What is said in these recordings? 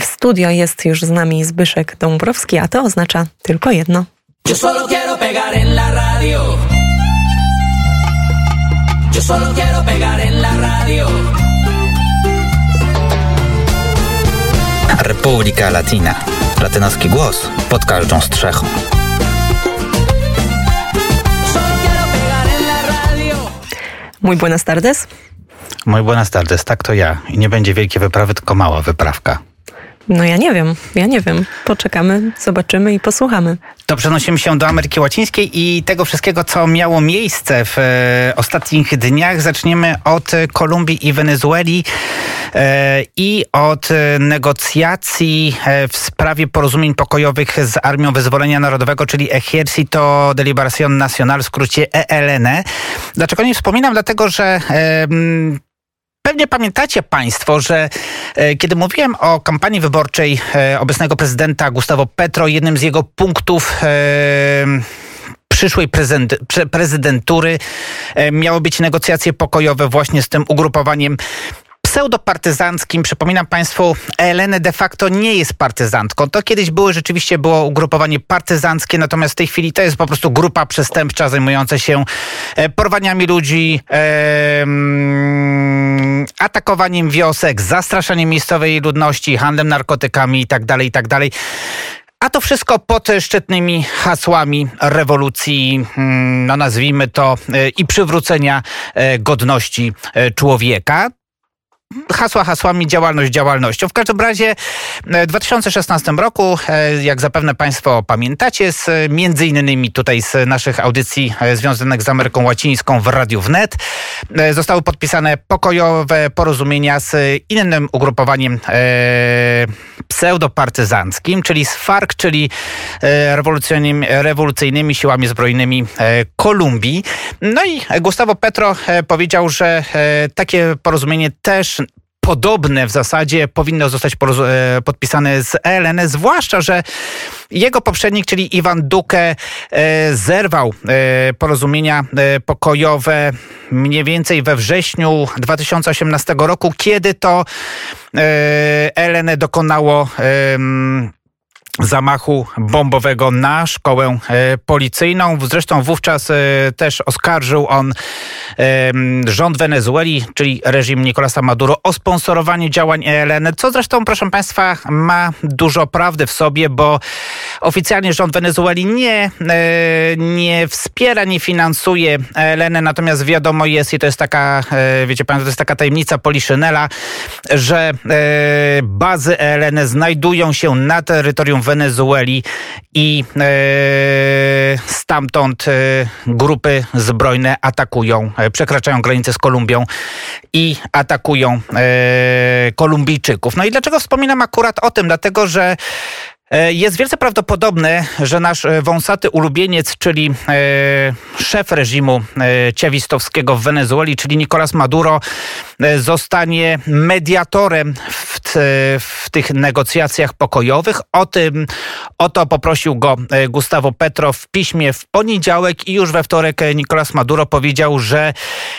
W studio jest już z nami Zbyszek Dąbrowski, a to oznacza tylko jedno. Yo solo quiero pegar en la radio. Yo solo quiero pegar en la radio. Republika Latina. Latynoski głos pod każdą strzechą. Muy buenas tardes. Muy buenas tardes, tak to ja. I nie będzie wielkiej wyprawy, tylko mała wyprawka. No ja nie wiem, ja nie wiem. Poczekamy, zobaczymy i posłuchamy. To przenosimy się do Ameryki Łacińskiej i tego wszystkiego, co miało miejsce w e, ostatnich dniach. Zaczniemy od Kolumbii i Wenezueli e, i od negocjacji e, w sprawie porozumień pokojowych z Armią Wyzwolenia Narodowego, czyli Ejército de Liberación Nacional, w skrócie ELN. Dlaczego nie wspominam? Dlatego, że Pewnie pamiętacie Państwo, że e, kiedy mówiłem o kampanii wyborczej e, obecnego prezydenta Gustavo Petro, jednym z jego punktów e, przyszłej prezydentury miały być negocjacje pokojowe właśnie z tym ugrupowaniem pseudopartyzanckim. Przypominam Państwu, ELN de facto nie jest partyzantką. To kiedyś było rzeczywiście było ugrupowanie partyzanckie, natomiast w tej chwili to jest po prostu grupa przestępcza zajmująca się e, porwaniami ludzi, e, atakowaniem wiosek, zastraszaniem miejscowej ludności, handlem narkotykami itd., tak itd. Tak A to wszystko pod szczytnymi hasłami rewolucji, mm, no nazwijmy to, e, i przywrócenia godności człowieka hasła hasłami, działalność działalnością. W każdym razie w 2016 roku, e, jak zapewne Państwo pamiętacie, z, między innymi tutaj z naszych audycji e, związanych z Ameryką Łacińską w Radiu Wnet, e, zostały podpisane pokojowe porozumienia z innym ugrupowaniem e, pseudopartyzanckim, czyli z FARC, czyli rewolucyjnymi, rewolucyjnymi siłami zbrojnymi Kolumbii. No i Gustavo Petro powiedział, że takie porozumienie też podobne w zasadzie powinno zostać e, podpisane z ELN, zwłaszcza, że jego poprzednik, czyli Iwan Duque, e, zerwał e, porozumienia pokojowe mniej więcej we wrześniu 2018 roku, kiedy to ELN dokonało zamachu bombowego na szkołę e, policyjną. Zresztą wówczas e, też oskarżył on rząd Wenezueli, czyli reżim Nicolasa Maduro o sponsorowanie działań ELN, co zresztą, proszę Państwa, ma dużo prawdy w sobie, bo oficjalnie rząd Wenezueli nie, e, nie wspiera, nie finansuje ELN, natomiast wiadomo jest, i to jest taka, wiecie Państwo, to jest taka tajemnica Poliszynela, że bazy ELN znajdują się na terytorium Wenezueli i e, stamtąd e, grupy zbrojne atakują, e, przekraczają granicę z Kolumbią i atakują Kolumbijczyków. No i dlaczego wspominam akurat o tym? Dlatego, że E, jest wielce prawdopodobne, że nasz e, wąsaty ulubieniec, czyli e, szef reżimu ciawistowskiego w Wenezueli, czyli Nicolás Maduro, zostanie mediatorem w, w, tych negocjacjach pokojowych. O tym, o to poprosił go Gustavo Petro w piśmie w poniedziałek i już we wtorek Nicolás Maduro powiedział, że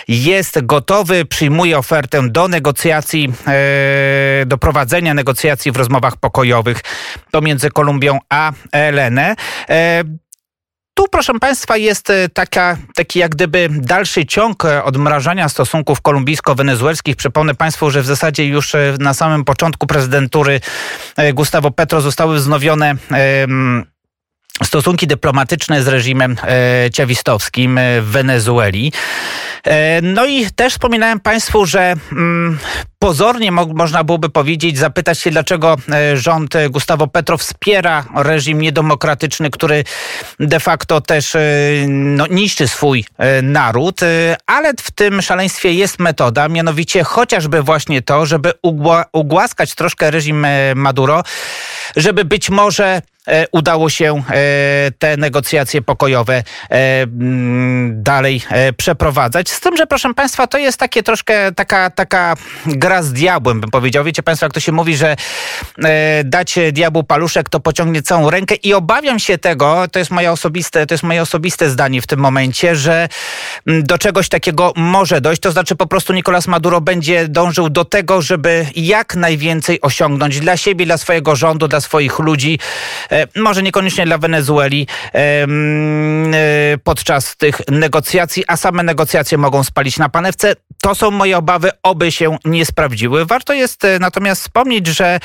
jest gotowy, przyjmuje ofertę do negocjacji, do prowadzenia negocjacji w rozmowach pokojowych pomiędzy między Kolumbią a ELN. E, tu, proszę Państwa, jest e, taka, taki jak gdyby dalszy ciąg e, odmrażania stosunków kolumbijsko-wenezuelskich. Przypomnę Państwu, że w zasadzie już na samym początku prezydentury Gustavo Petro zostały wznowione stosunki dyplomatyczne z reżimem e, ciawistowskim w Wenezueli. E, no i też wspominałem Państwu, że mm, pozornie mo można byłoby powiedzieć, zapytać się, dlaczego e, rząd Gustavo Petro wspiera reżim niedemokratyczny, który de facto też e, no, niszczy swój naród, ale w tym szaleństwie jest metoda, mianowicie chociażby właśnie to, żeby ugłaskać troszkę reżim Maduro, żeby być może e, udało się te negocjacje pokojowe mm, dalej przeprowadzać. Z tym, że proszę Państwa, to jest takie troszkę taka, taka gra z diabłem, bym powiedział. Wiecie Państwo, jak to się mówi, że dać diabłu paluszek, to pociągnie całą rękę i obawiam się tego, to jest moje osobiste, to jest moje osobiste zdanie w tym momencie, że mm, do czegoś takiego może dojść. To znaczy po prostu Nicolas Maduro będzie dążył do tego, żeby jak najwięcej osiągnąć dla siebie, dla swojego rządu, dla swoich ludzi, e, może niekoniecznie dla Wenezueli e, podczas tych negocjacji, a same negocjacje mogą spalić na panewce. To są moje obawy, oby się nie sprawdziły. Warto jest e, natomiast wspomnieć, że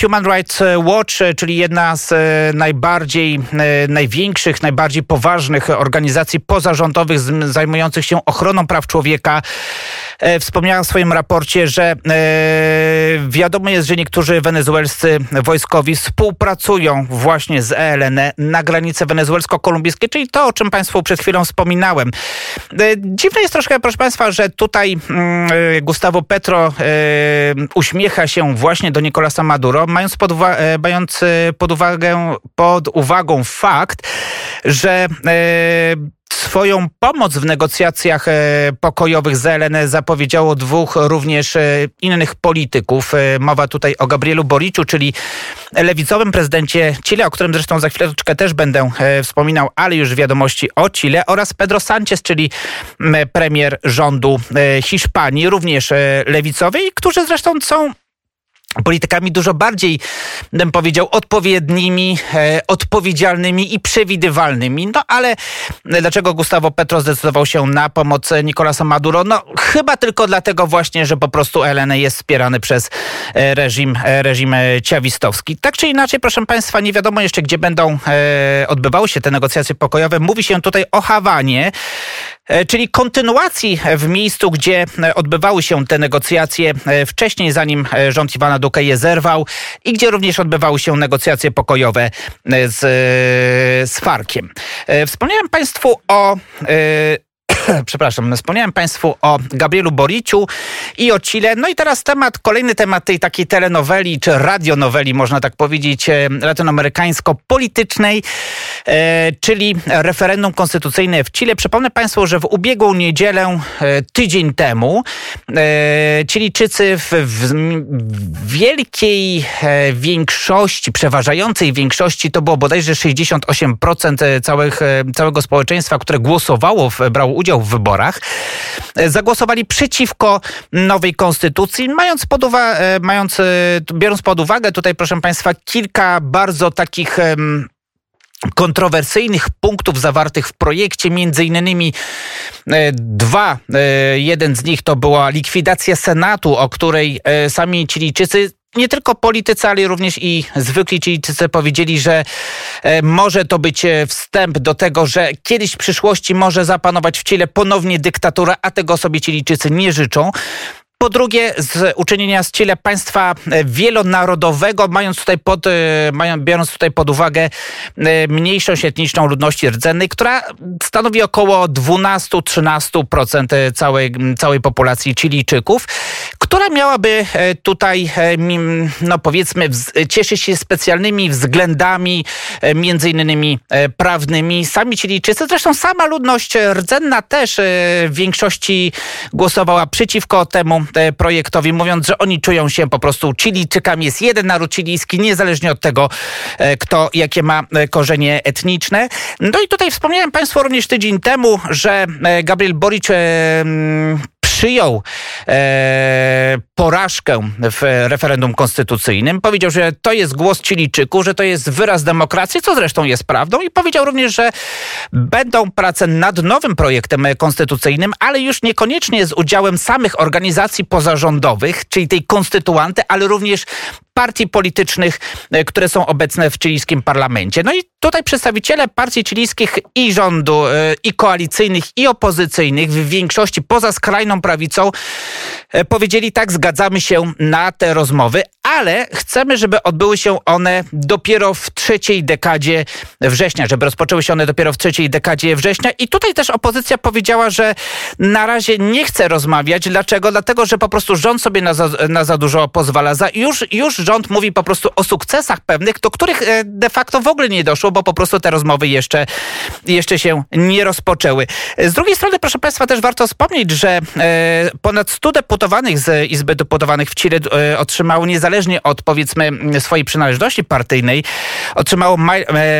Human Rights Watch, czyli jedna z najbardziej, największych, najbardziej poważnych organizacji pozarządowych zajmujących się ochroną praw człowieka, wspomniała w swoim raporcie, że wiadomo jest, że niektórzy wenezuelscy wojskowi współpracują właśnie z ELN na granicy wenezuelsko-kolumbijskiej, czyli to, o czym Państwu przed chwilą wspominałem. E, dziwne jest troszkę, proszę Państwa, że tutaj mm, e, Gustavo Petro e, uśmiecha się właśnie do Nicolasa Maduro, mając pod, mając pod uwagę pod uwagą fakt, że Swoją pomoc w negocjacjach e, pokojowych z ELN zapowiedziało dwóch również e, innych polityków. E, mowa tutaj o Gabrielu Boriciu, czyli lewicowym prezydencie Chile, o którym zresztą za chwileczkę też będę wspominał, ale już wiadomości o Chile oraz Pedro Sanchez, czyli premier rządu Hiszpanii, również lewicowy, którzy zresztą są politykami dużo bardziej, bym powiedział, odpowiednimi, e, odpowiedzialnymi i przewidywalnymi. No ale dlaczego Gustavo Petro zdecydował się na pomoc Nicolasa Maduro? No chyba tylko dlatego właśnie, że po prostu LN jest wspierany przez e, reżim, e, reżim ciawistowski. Tak czy inaczej, proszę Państwa, nie wiadomo jeszcze, gdzie będą e, odbywały się te negocjacje pokojowe. Mówi się tutaj o Hawanie. E, czyli kontynuacji w miejscu, gdzie e, odbywały się te negocjacje e, wcześniej, zanim rząd Iwana Duque je zerwał i gdzie również odbywały się negocjacje pokojowe z, z Farkiem. Wspomniałem Państwu o przepraszam, wspomniałem Państwu o Gabrielu Boriciu i o Chile. No i teraz temat, kolejny temat tej takiej telenoweli, czy radionoweli, można tak powiedzieć, e, latynoamerykańsko-politycznej, e, czyli referendum konstytucyjne w Chile. Przypomnę Państwu, że w ubiegłą niedzielę, e, tydzień temu, Chilijczycy w, w, wielkiej większości, przeważającej większości, to było bodajże 68% całych, całego społeczeństwa, które głosowało, brało udział udział w wyborach, e, zagłosowali przeciwko nowej konstytucji, mając pod uwagę, mając, e, biorąc pod uwagę tutaj, proszę Państwa, kilka bardzo takich kontrowersyjnych punktów zawartych w projekcie, między innymi e, dwa. Jeden z nich to była likwidacja Senatu, o której sami Chilijczycy nie tylko politycy, ale również i zwykli Chilijczycy powiedzieli, że e, może to być e, wstęp do tego, że kiedyś w przyszłości może zapanować w Chile ponownie dyktatura, a tego sobie Chilijczycy nie życzą. Po drugie, z uczynienia z Chile państwa e, wielonarodowego, mając tutaj pod, mając, biorąc tutaj pod uwagę mniejszość etniczną ludności rdzennej, która stanowi około 12-13% całej, całej populacji Chilijczyków która miałaby e, tutaj, e, no powiedzmy, cieszyć się specjalnymi względami, e, między innymi prawnymi. Sami Chilijczycy, zresztą sama ludność rdzenna też w większości głosowała przeciwko temu projektowi, mówiąc, że oni czują się po prostu Chilijczykami. Jest jeden naród chilijski, niezależnie od tego, kto jakie ma korzenie etniczne. No i tutaj wspomniałem Państwu również tydzień temu, że Gabriel Boric przyjął e, porażkę w referendum konstytucyjnym. Powiedział, że to jest głos Chilijczyków, że to jest wyraz demokracji, co zresztą jest prawdą. I powiedział również, że będą prace nad nowym projektem konstytucyjnym, ale już niekoniecznie z udziałem samych organizacji pozarządowych, czyli tej konstytuanty, ale również partii politycznych, e, które są obecne w chilijskim parlamencie. No i tutaj przedstawiciele partii chilijskich i rządu, e, i koalicyjnych, i opozycyjnych, w większości poza skrajną prawicą, e, powiedzieli tak, zgadzamy się na te rozmowy, ale chcemy, żeby odbyły się one dopiero w trzeciej dekadzie września, żeby rozpoczęły się one dopiero w trzeciej dekadzie września. I tutaj też opozycja powiedziała, że na razie nie chce rozmawiać. Dlaczego? Dlatego, że po prostu rząd sobie na za, na za dużo pozwala. Za, już, już rząd mówi po prostu o sukcesach pewnych, do których de facto w ogóle nie doszło, bo po prostu te rozmowy jeszcze, jeszcze się nie rozpoczęły. Z drugiej strony, proszę Państwa, też warto wspomnieć, że ponad 100 deputowanych z Izby Deputowanych w Chile otrzymało niezależnie od powiedzmy swojej przynależności partyjnej, otrzymało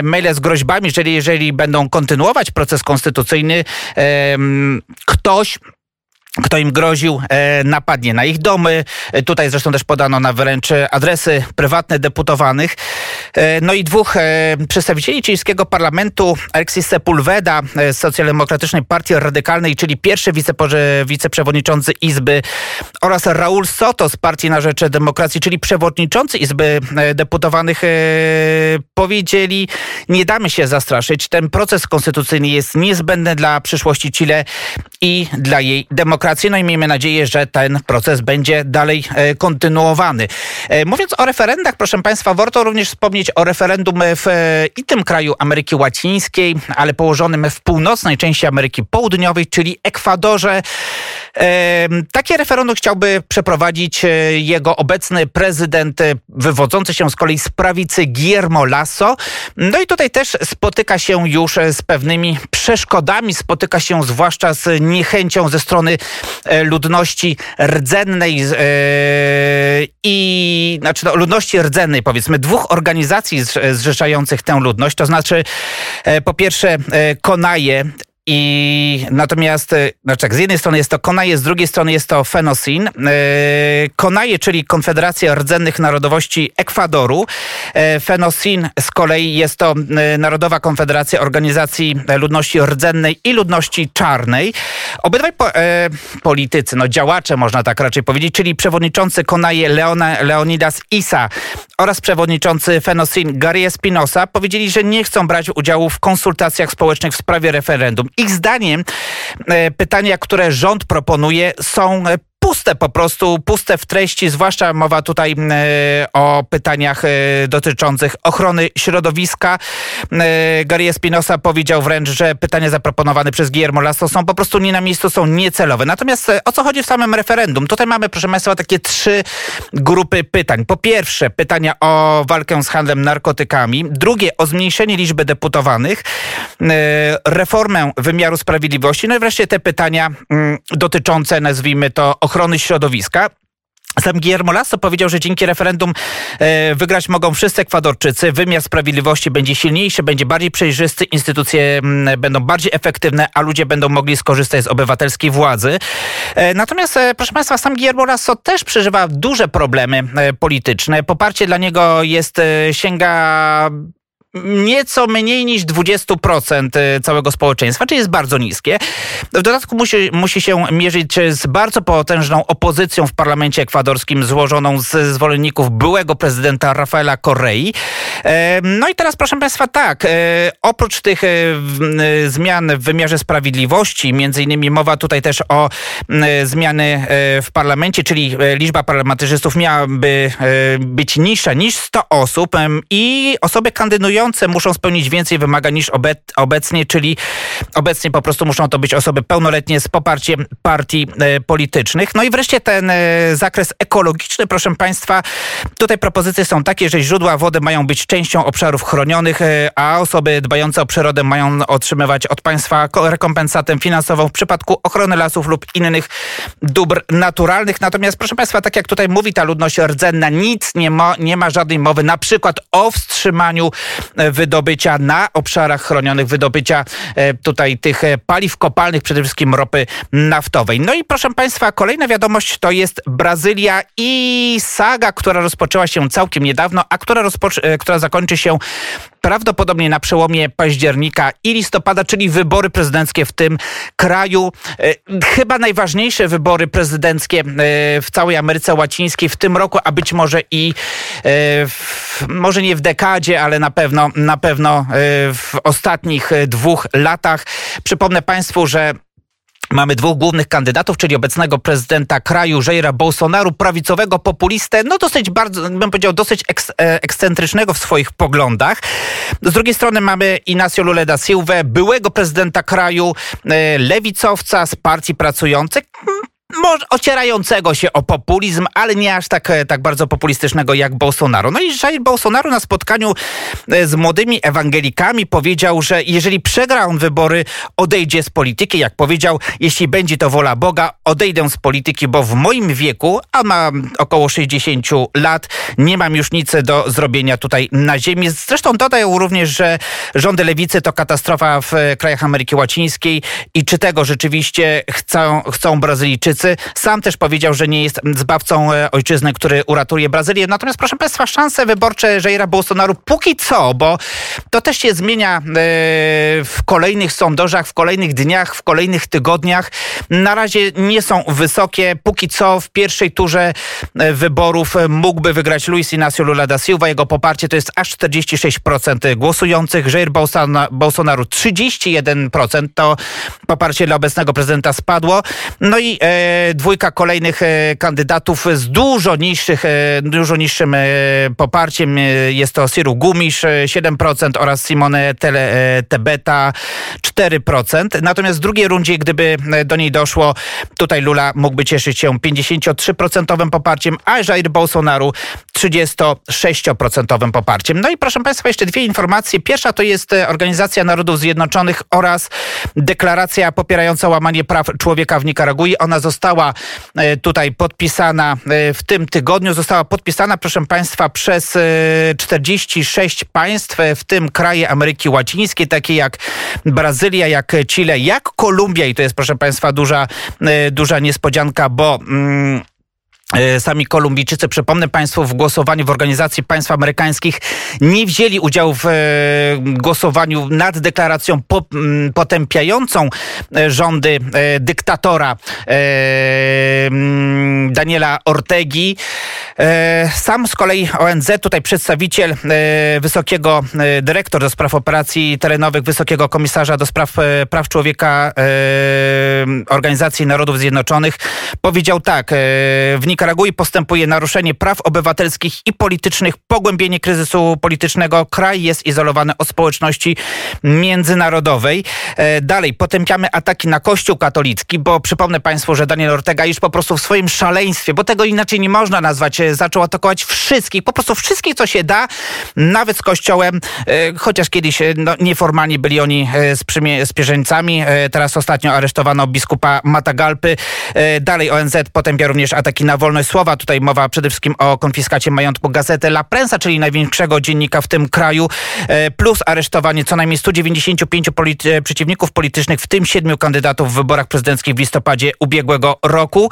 maile z groźbami, że jeżeli będą kontynuować proces konstytucyjny, ktoś kto im groził, e, napadnie na ich domy. E, tutaj zresztą też podano na wręcz adresy prywatne deputowanych. E, no i dwóch przedstawicieli chilijskiego parlamentu, Alexis Sepulveda z Socjaldemokratycznej Partii Radykalnej, czyli pierwszy wiceprzewodniczący Izby oraz Raul Soto z Partii na Rzecz Demokracji, czyli przewodniczący Izby Deputowanych, powiedzieli, nie damy się zastraszyć. Ten proces konstytucyjny jest niezbędny dla przyszłości Chile i dla jej demokracji No i miejmy nadzieję, że ten proces będzie dalej e, kontynuowany. E, mówiąc o referendach, proszę Państwa, warto również wspomnieć o referendum w e, i tym kraju Ameryki Łacińskiej, ale położonym w północnej części Ameryki Południowej, czyli Ekwadorze. Takie referendum chciałby przeprowadzić jego obecny prezydent, wywodzący się z kolei z prawicy Guillermo Lasso. No i tutaj też spotyka się już z pewnymi przeszkodami, spotyka się zwłaszcza z niechęcią ze strony ludności rdzennej e, i znaczy no, ludności rdzennej, powiedzmy, dwóch organizacji zrzeszających tę ludność, to znaczy e, po pierwsze Konaje, i natomiast, e, znaczy z jednej strony jest to Konaje, z drugiej strony jest to Fenosin. E, Konaje, czyli Konfederacja Rdzennych Narodowości Ekwadoru. E, Fenosin z kolei jest to Narodowa Konfederacja Organizacji Ludności Rdzennej i Ludności Czarnej. Obydwaj po, politycy, no działacze można tak raczej powiedzieć, czyli przewodniczący Konaje Leona, Leonidas Isa oraz przewodniczący Fenosin Gary Espinosa powiedzieli, że nie chcą brać udziału w konsultacjach społecznych w sprawie referendum. Ich zdaniem e, pytania, które rząd proponuje są e, puste po prostu, puste w treści, zwłaszcza mowa tutaj e, o pytaniach e, dotyczących ochrony środowiska. E, Gary Espinosa powiedział wręcz, że pytania zaproponowane przez Guillermo Lasso są po prostu nie na miejscu, są niecelowe. Natomiast o co chodzi w samym referendum? Tutaj mamy, proszę Państwa, takie trzy grupy pytań. Po pierwsze, pytania o walkę z handlem narkotykami. Drugie, o zmniejszenie liczby deputowanych. Reformę wymiaru sprawiedliwości. No i wreszcie te pytania mm, dotyczące, nazwijmy to, ochrony ochrony środowiska. Sam Guillermo Lasso powiedział, że dzięki referendum e, wygrać mogą wszyscy Ekwadorczycy. Wymiar sprawiedliwości będzie silniejszy, będzie bardziej przejrzysty, instytucje mm, będą bardziej efektywne, a ludzie będą mogli skorzystać z obywatelskiej władzy. E, natomiast, e, proszę Państwa, sam Guillermo Lasso też przeżywa duże problemy polityczne. Poparcie dla niego jest, sięga nieco mniej niż 20% y, całego społeczeństwa, czyli jest bardzo niskie. W dodatku musi, musi się mierzyć z bardzo potężną opozycją w parlamencie ekwadorskim złożoną z zwolenników byłego prezydenta Rafaela Correi. No i teraz proszę Państwa, tak, e, oprócz tych e, zmian w wymiarze sprawiedliwości, między innymi mowa tutaj też o zmiany e, w parlamencie, czyli liczba parlamentarzystów miałaby być niższa niż 100 osób i osoby kandydujące muszą spełnić więcej wymagań niż obecnie, czyli obecnie po prostu muszą to być osoby pełnoletnie z poparciem partii e, politycznych. No i wreszcie ten e, zakres ekologiczny, proszę Państwa. Tutaj propozycje są takie, że źródła wody mają być częścią obszarów chronionych, e, a osoby dbające o przyrodę mają otrzymywać od państwa rekompensatę finansową w przypadku ochrony lasów lub innych dóbr naturalnych. Natomiast proszę Państwa, tak jak tutaj mówi ta ludność rdzenna, nic nie ma, nie ma żadnej mowy na przykład o wstrzymaniu wydobycia na obszarach chronionych, wydobycia e, tutaj tych e, paliw kopalnych, przede wszystkim ropy naftowej. No i proszę Państwa, kolejna wiadomość to jest Brazylia i saga, która rozpoczęła się całkiem niedawno, a która, e, która zakończy się prawdopodobnie na przełomie października i listopada, czyli wybory prezydenckie w tym kraju. Chyba najważniejsze wybory prezydenckie w całej Ameryce Łacińskiej w tym roku, a być może i w, może nie w dekadzie, ale na pewno na pewno y, w ostatnich y, dwóch latach. Przypomnę Państwu, że Mamy dwóch głównych kandydatów, czyli obecnego prezydenta kraju Jaira Bolsonaru, prawicowego populistę, no dosyć bardzo, bym powiedział, dosyć eks, e, ekscentrycznego w swoich poglądach. Z drugiej strony mamy Inacio Lula da Silva, byłego prezydenta kraju, e, lewicowca z partii pracujących, może ocierającego się o populizm, ale nie aż tak, e, tak bardzo populistycznego jak Bolsonaro. No i Jair Bolsonaro na spotkaniu e, z młodymi ewangelikami powiedział, że jeżeli przegra on wybory, odejdzie z polityki. Jak powiedział, jeśli będzie to wola Boga, odejdę z polityki, bo w moim wieku, a mam około 60 lat, nie mam już nic do zrobienia tutaj na ziemi. Zresztą dodają również, że rządy lewicy to katastrofa w e, krajach Ameryki Łacińskiej i czy tego rzeczywiście chcą, chcą Brazylijczycy sam też powiedział, że nie jest zbawcą e, ojczyzny, który uratuje Brazylię. Natomiast proszę Państwa, szanse wyborcze Jaira Bolsonaro póki co, bo to też się zmienia e, w kolejnych sondażach, w kolejnych dniach, w kolejnych tygodniach. Na razie nie są wysokie. Póki co w pierwszej turze e, wyborów mógłby wygrać Luis Inácio Lula da Silva. Jego poparcie to jest aż 46% głosujących. Jair Bolsonaro 31%. To poparcie dla obecnego prezydenta spadło. No i e, dwójka kolejnych e, kandydatów z dużo niższych, e, dużo niższym e, poparciem. Jest to Siru Gumisz 7% oraz Simone Tele, Tebeta 4%. Natomiast w drugiej rundzie, gdyby do niej doszło, tutaj Lula mógłby cieszyć się 53% poparciem, a Jair Bolsonaro 36% poparciem. No i proszę Państwa, jeszcze dwie informacje. Pierwsza to jest Organizacja Narodów Zjednoczonych oraz deklaracja popierająca łamanie praw człowieka w Nikaragui. Ona została została e, tutaj podpisana e, w tym tygodniu. Została podpisana, proszę Państwa, przez 46 e, państw, w tym kraje Ameryki Łacińskiej, takie jak Brazylia, jak Chile, jak Kolumbia i to jest, proszę Państwa, duża, duża niespodzianka, bo... Mm, sami Kolumbijczycy, przypomnę Państwu, w głosowaniu w Organizacji Państw Amerykańskich nie wzięli udziału w e, głosowaniu nad deklaracją potępiającą e, rządy dyktatora Daniela Ortegi. Sam z kolei ONZ, tutaj przedstawiciel wysokiego dyrektor do spraw operacji terenowych, wysokiego komisarza do spraw praw człowieka Organizacji Narodów Zjednoczonych powiedział tak, Nikaragui postępuje naruszenie praw obywatelskich i politycznych, pogłębienie kryzysu politycznego. Kraj jest izolowany od społeczności międzynarodowej. E, dalej, potępiamy ataki na Kościół katolicki, bo przypomnę Państwu, że Daniel Ortega już po prostu w swoim szaleństwie, bo tego inaczej nie można nazwać, e, zaczął atakować wszystkich, po prostu wszystkich, co się da, nawet z Kościołem, e, chociaż kiedyś no, nieformalnie byli oni sprzymierzeńcami. Teraz ostatnio aresztowano biskupa Matagalpy. Dalej ONZ potępia również ataki na wolność słowa. Tutaj mowa przede wszystkim o konfiskacie majątku gazety La Prensa, czyli największego dziennika w tym kraju, e, plus aresztowanie co najmniej 195 polity e, przeciwników politycznych, w tym siedmiu kandydatów w wyborach prezydenckich w listopadzie ubiegłego roku.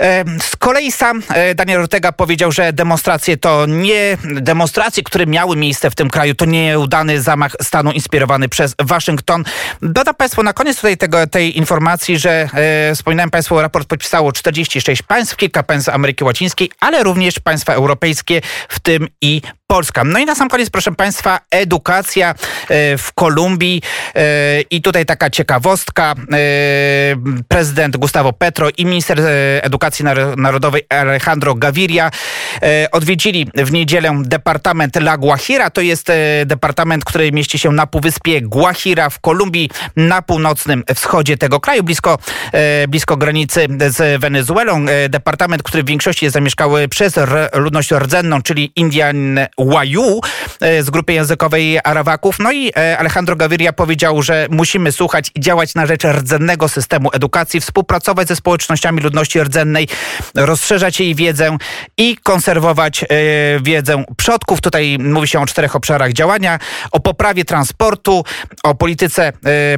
E, z kolei sam Daniel Ortega powiedział, że demonstracje to nie demonstracje, które miały miejsce w tym kraju, to nieudany zamach stanu inspirowany przez Waszyngton. Dodam Państwu na koniec tutaj tego, tej informacji, że e, wspominałem Państwu, raport podpisało 46 państw, kilka państw z Ameryki Łacińskiej, ale również państwa europejskie, w tym i Polska. No i na sam koniec, proszę Państwa, edukacja e, w Kolumbii e, i tutaj taka ciekawostka. E, prezydent Gustavo Petro i minister edukacji narodowej Alejandro Gaviria odwiedzili w niedzielę departament La Guajira. To jest departament, który mieści się na półwyspie Guajira w Kolumbii, na północnym wschodzie tego kraju, blisko, blisko granicy z Wenezuelą. Departament, który w większości jest zamieszkały przez ludność rdzenną, czyli Indian Waju e, z grupy językowej Arawaków. No i e, Alejandro Gaviria powiedział, że musimy słuchać i działać na rzecz rdzennego systemu edukacji, współpracować ze społecznościami ludności rdzennej, rozszerzać jej wiedzę i konserwować e, wiedzę przodków. Tutaj mówi się o czterech obszarach działania, o poprawie transportu, o polityce,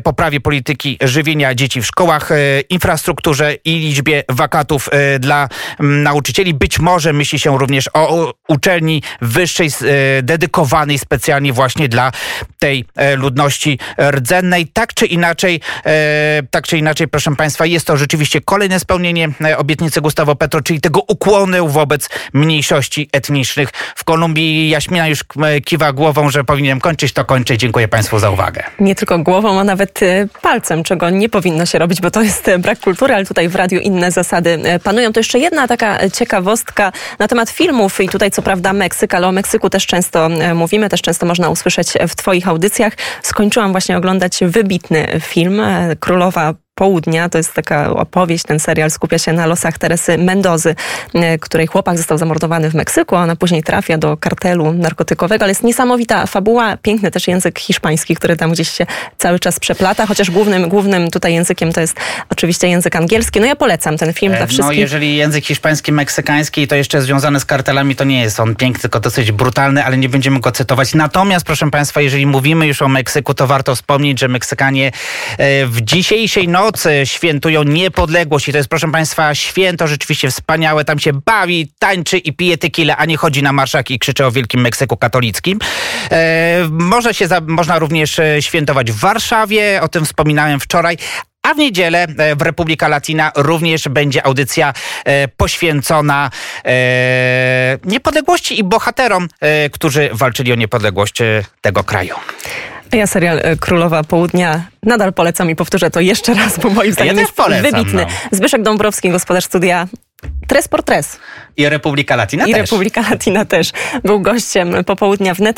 poprawie polityki żywienia dzieci w szkołach, infrastrukturze i liczbie wakatów dla nauczycieli. Być może myśli się również o uczelni wyższej E, dedykowanej specjalnie właśnie dla tej e, ludności rdzennej. Tak czy inaczej, e, tak czy inaczej, proszę Państwa, jest to rzeczywiście kolejne spełnienie obietnicy Gustavo Petro, czyli tego ukłonu wobec mniejszości etnicznych w Kolumbii. Jaśmina już kiwa głową, że powinienem kończyć, to kończę. Dziękuję Państwu za uwagę. Nie tylko głową, a nawet palcem, czego nie powinno się robić, bo to jest brak kultury, ale tutaj w radiu inne zasady panują. To jeszcze jedna taka ciekawostka na temat filmów i tutaj co prawda Meksyk, ale o Meksyku też często e, mówimy, też często można usłyszeć w Twoich audycjach. Skończyłam właśnie oglądać wybitny film e, Królowa Południa. To jest taka opowieść, ten serial skupia się na losach Teresy Mendozy, e, której chłopak został zamordowany w Meksyku, a ona później trafia do kartelu narkotykowego, ale jest niesamowita fabuła, piękny też język hiszpański, który tam gdzieś się cały czas przeplata, chociaż głównym, głównym tutaj językiem to jest oczywiście język angielski. No ja polecam ten film dla wszystkich. No jeżeli język hiszpański, meksykański to jeszcze związany z kartelami, to nie jest on piękny, tylko dosyć brutalny, ale nie będziemy go cytować. Natomiast proszę Państwa, jeżeli mówimy już o Meksyku, to warto wspomnieć, że Meksykanie e, w dzisiejszej nocy świętują niepodległość i to jest proszę Państwa święto rzeczywiście wspaniałe. Tam się bawi, tańczy i pije tequila, a nie chodzi na marszach i krzyczy o wielkim Meksyku katolickim. E, może się za, można również e, świętować w Warszawie, o tym wspominałem wczoraj, a w niedzielę e, w Republika Latina również będzie audycja e, poświęcona niepodległości i bohaterom, którzy walczyli o niepodległość tego kraju. Ja serial e, Królowa Południa nadal polecam i powtórzę to jeszcze raz, bo moim zdaniem też jest polecam, wybitny. no. Zbyszek Dąbrowski, gospodarz studia Tres por Tres I Republika Latina i też. Republika Latina też był gościem popołudnia w net.